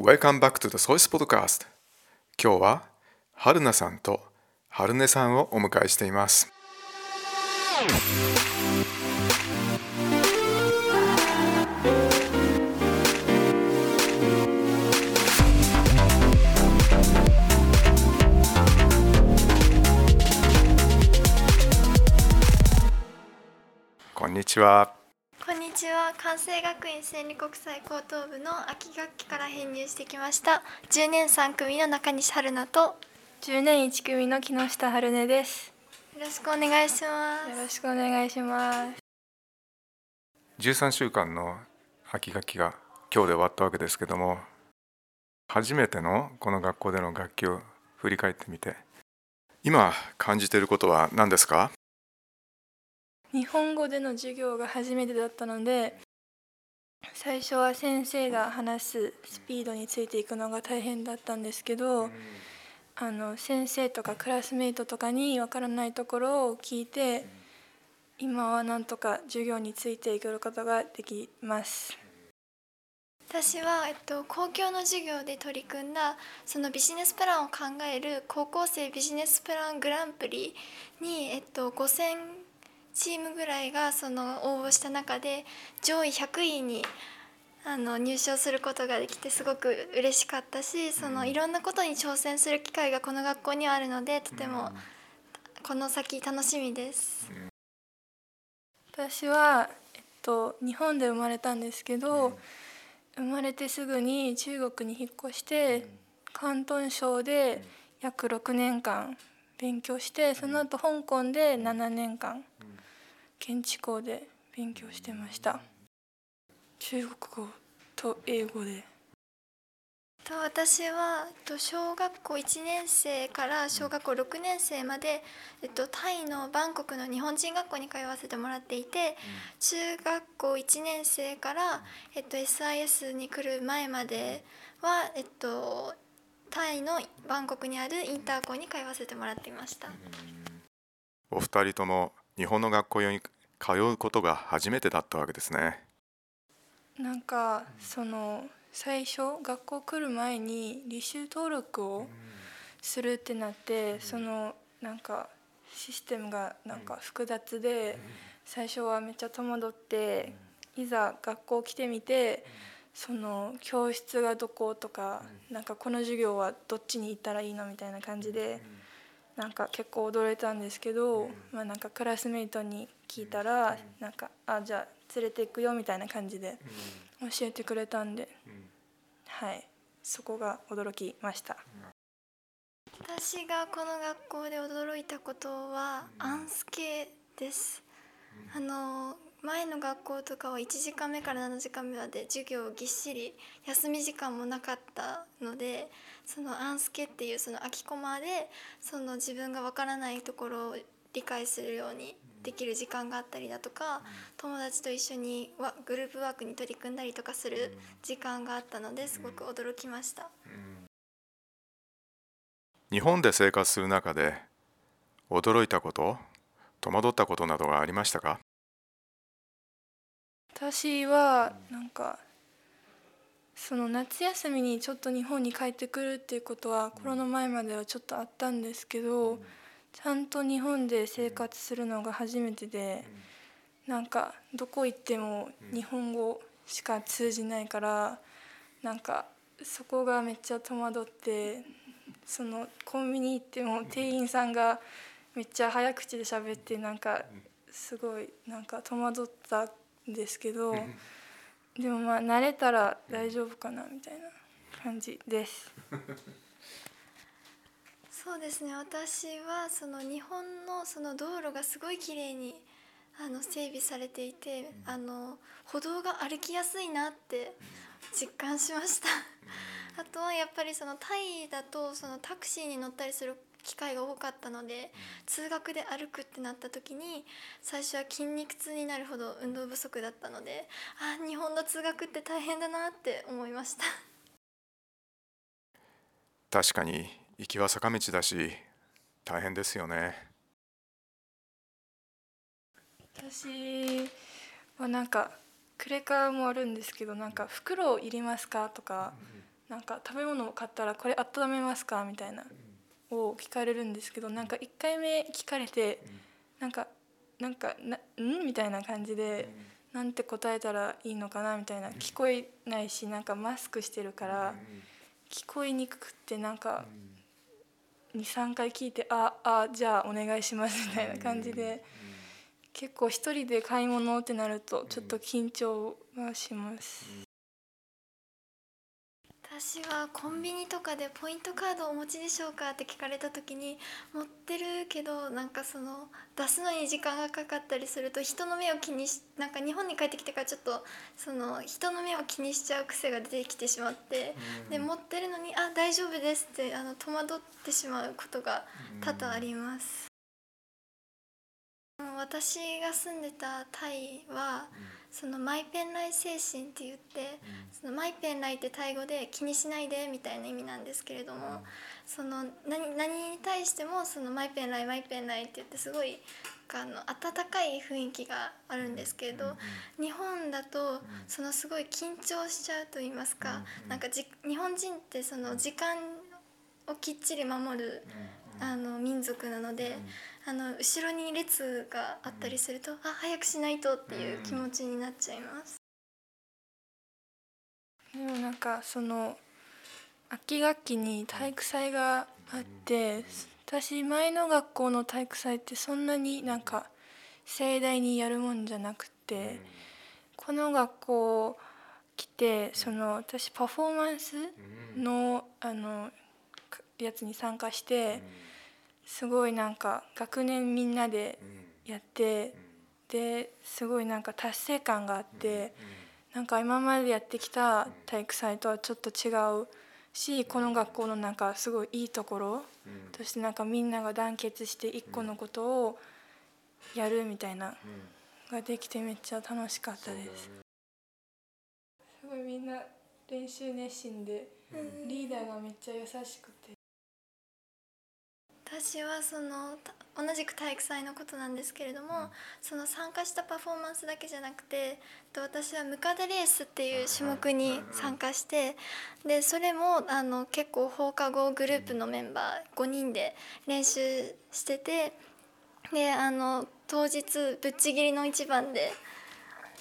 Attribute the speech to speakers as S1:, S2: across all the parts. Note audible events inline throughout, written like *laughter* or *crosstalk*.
S1: Welcome back to the Source Podcast 今日は春菜さんと春音さんをお迎えしています。こんにちは。
S2: ちは関西学院千里国際高等部の秋学期から編入してきました10年3組の中西春菜とよ
S3: 10年1組の木下春音です。
S2: ろしくお願いします
S3: よろしくお願いします。
S1: 13週間の秋学期が今日で終わったわけですけども初めてのこの学校での学期を振り返ってみて今感じていることは何ですか？
S3: 日本語での授業が初めてだったので、最初は先生が話すスピードについていくのが大変だったんですけど、あの先生とかクラスメイトとかにわからないところを聞いて、今はなんとか授業についていくことができます。
S2: 私は、えっと、公共の授業で取り組んだそのビジネスプランを考える高校生ビジネスプラングランプリに、えっと、5000チームぐらいがその応募した中で上位100位にあの入賞することができてすごく嬉しかったしそのいろんなことに挑戦する機会がこの学校にはあるのでとてもこの先楽しみです。
S3: 私は、えっと、日本で生まれたんですけど、生まれてすぐに中国に引っ越して、広東省で約6年間勉強してその後香港で7年間現地校で勉強してました。中国語と英語で。
S2: と私はえっと小学校1年生から小学校6年生まで、えっと、タイのバンコクの日本人学校に通わせてもらっていて、中学校1年生から、えっと、SIS に来る前までは、えっと、タイのバンコクにあるインター校に通わせてもらっていました。
S1: お二人とも日本の学校に通うことが初めてだったわけですね。
S3: なんかその最初学校来る前に履修登録をするってなってそのなんかシステムがなんか複雑で最初はめっちゃ戸惑っていざ学校来てみてその教室がどことかなんかこの授業はどっちに行ったらいいのみたいな感じでなんか結構驚いたんですけどまあなんかクラスメイトに聞いたらなんかあじゃあ連れて行くよみたいな感じで教えてくれたんではい。そこが驚きました。
S2: 私がこの学校で驚いたことはアンスケです。あの前の学校とかは1時間目から7時間目まで授業ぎっしり休み時間もなかったのでそのアンスケっていうその空きコマでその自分がわからないところを理解するようにできる時間があったりだとか友達と一緒にわグループワークに取り組んだりとかする時間があったのですごく驚きました。
S1: 日本で生活する中で驚いたこと戸惑ったことなどがありましたか？
S3: 私はなんかその夏休みにちょっと日本に帰ってくるっていうことはコロナ前まではちょっとあったんですけどちゃんと日本で生活するのが初めてでなんかどこ行っても日本語しか通じないからなんかそこがめっちゃ戸惑ってそのコンビニ行っても店員さんがめっちゃ早口で喋ってなんかすごいなんか戸惑ったんですけどでもまあ慣れたら大丈夫かなみたいな感じです。*laughs*
S2: そうですね。私はその日本のその道路がすごい綺麗にあの整備されていてあの歩道が歩きやすいなって実感しました。あとはやっぱりそのタイだとそのタクシーに乗ったりする機会が多かったので通学で歩くってなった時に最初は筋肉痛になるほど運動不足だったのであ日本の通学って大変だなって思いました。*laughs*
S1: 確かに行きは坂道だし大変ですよね。
S3: 私はなんかクレカもあるんですけどなんか袋いりますか？とかなんか食べ物を買ったらこれ温めますか？みたいなを聞かれるんですけどなんか1回目聞かれてなんかなんかなん？みたいな感じでなんて答えたらいいのかな？みたいな。聞こえないしなんかマスクしてるから聞こえにくくってなんか23回聞いて「ああじゃあお願いします」みたいな感じで結構一人で買い物ってなるとちょっと緊張はします。
S2: 私はコンビニとかでポイントカードをお持ちでしょうか？って聞かれた時に持ってるけどなんかその出すのに時間がかかったりすると人の目を気にしなんか日本に帰ってきてからちょっとその人の目を気にしちゃう癖が出てきてしまってで持ってるのに「あ大丈夫です」ってあの戸惑ってしまうことが多々あります。私が住んでたタイはそのマイペンライ精神って言ってそのマイペンライってタイ語で気にしないでみたいな意味なんですけれどもその何何に対してもそのマイペンライマイペンライって言ってすごいあの温かい雰囲気があるんですけれど日本だとそのすごい緊張しちゃうと言いますかなんかじ日本人ってその時間をきっちり守るあの民族なので。あの後ろに列があったりすると、あ早くしないとっていう気持ちになっちゃいます。
S3: でもなんかその秋学期に体育祭があって私前の学校の体育祭ってそんなになんか盛大にやるもんじゃなくてこの学校来てその私パフォーマンスのあのやつに参加して。すごいなんか学年みんなでやってですごいなんか達成感があってなんか今までやってきた体育祭とはちょっと違うしこの学校のなんかすごいいいところとしてなんかみんなが団結して一個のことをやるみたいなができてめっちゃ楽しかったです。すごいみんな練習熱心でリーダーがめっちゃ優しくて。
S2: 私はその同じく体育祭のことなんですけれども、うん、その参加したパフォーマンスだけじゃなくて私はムカデレースっていう種目に参加してでそれもあの結構放課後グループのメンバー5人で練習しててであの当日ぶっちぎりの一番で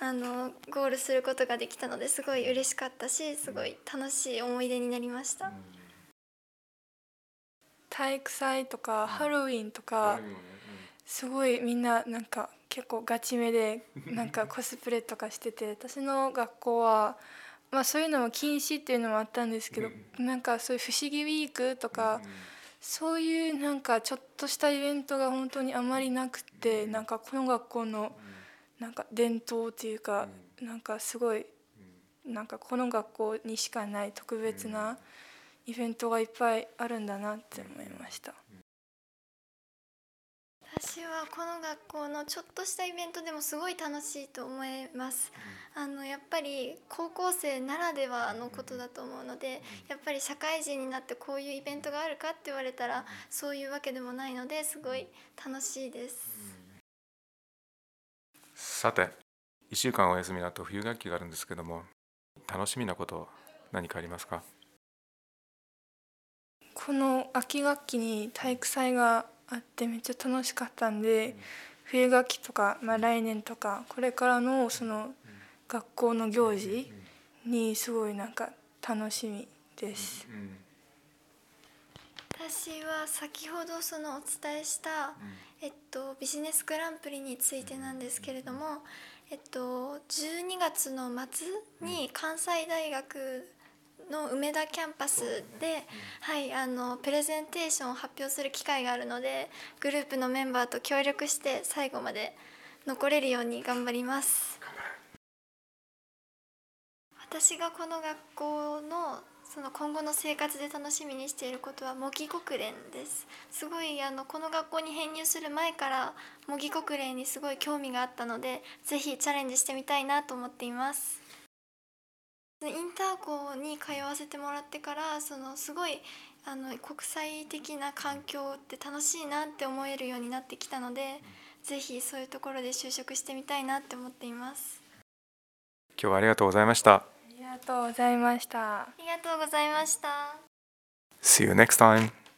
S2: あのゴールすることができたのですごい嬉しかったしすごい楽しい思い出になりました。うん
S3: 体育祭とかハロウィンとかすごいみんななんか結構ガチめで *laughs* なんかコスプレとかしてて私の学校はまあそういうのも禁止っていうのもあったんですけどなんかそういう不思議ウィークとかそういうなんかちょっとしたイベントが本当にあまりなくてなんかこの学校のなんか伝統っていうかなんかすごいなんかこの学校にしかない特別なイベントがいっぱいあるんだなって思いました。
S2: 私はこの学校のちょっとしたイベントでもすごい楽しいと思います。あのやっぱり高校生ならではのことだと思うのでやっぱり社会人になってこういうイベントがあるかって言われたらそういうわけでもないのですごい楽しいです。
S1: さて1週間お休みの後冬学期があるんですけども楽しみなこと何かありますか？
S3: この秋学期に体育祭があってめっちゃ楽しかったんで冬学期とか、まあ、来年とかこれからのその学校の行事にすごいなんか楽しみです。
S2: 私は先ほどそのお伝えした、えっと、ビジネスグランプリについてなんですけれども、えっと、12月の末に関西大学の梅田キャンパスで、はい、あのプレゼンテーションを発表する機会があるのでグループのメンバーと協力して最後まで残れるように頑張ります。私がこの学校のその今後の生活で楽しみにしていることは模擬国連です。すごいあのこの学校に編入する前から模擬国連にすごい興味があったのでぜひチャレンジしてみたいなと思っています。インター校に通わせてもらってからそのすごいあの国際的な環境って楽しいなって思えるようになってきたのでぜひそういうところで就職してみたいなって思っています。
S1: 今日はありがとうございました。
S3: ありがとうございました。
S2: ありがとうございまました。
S1: See you next time!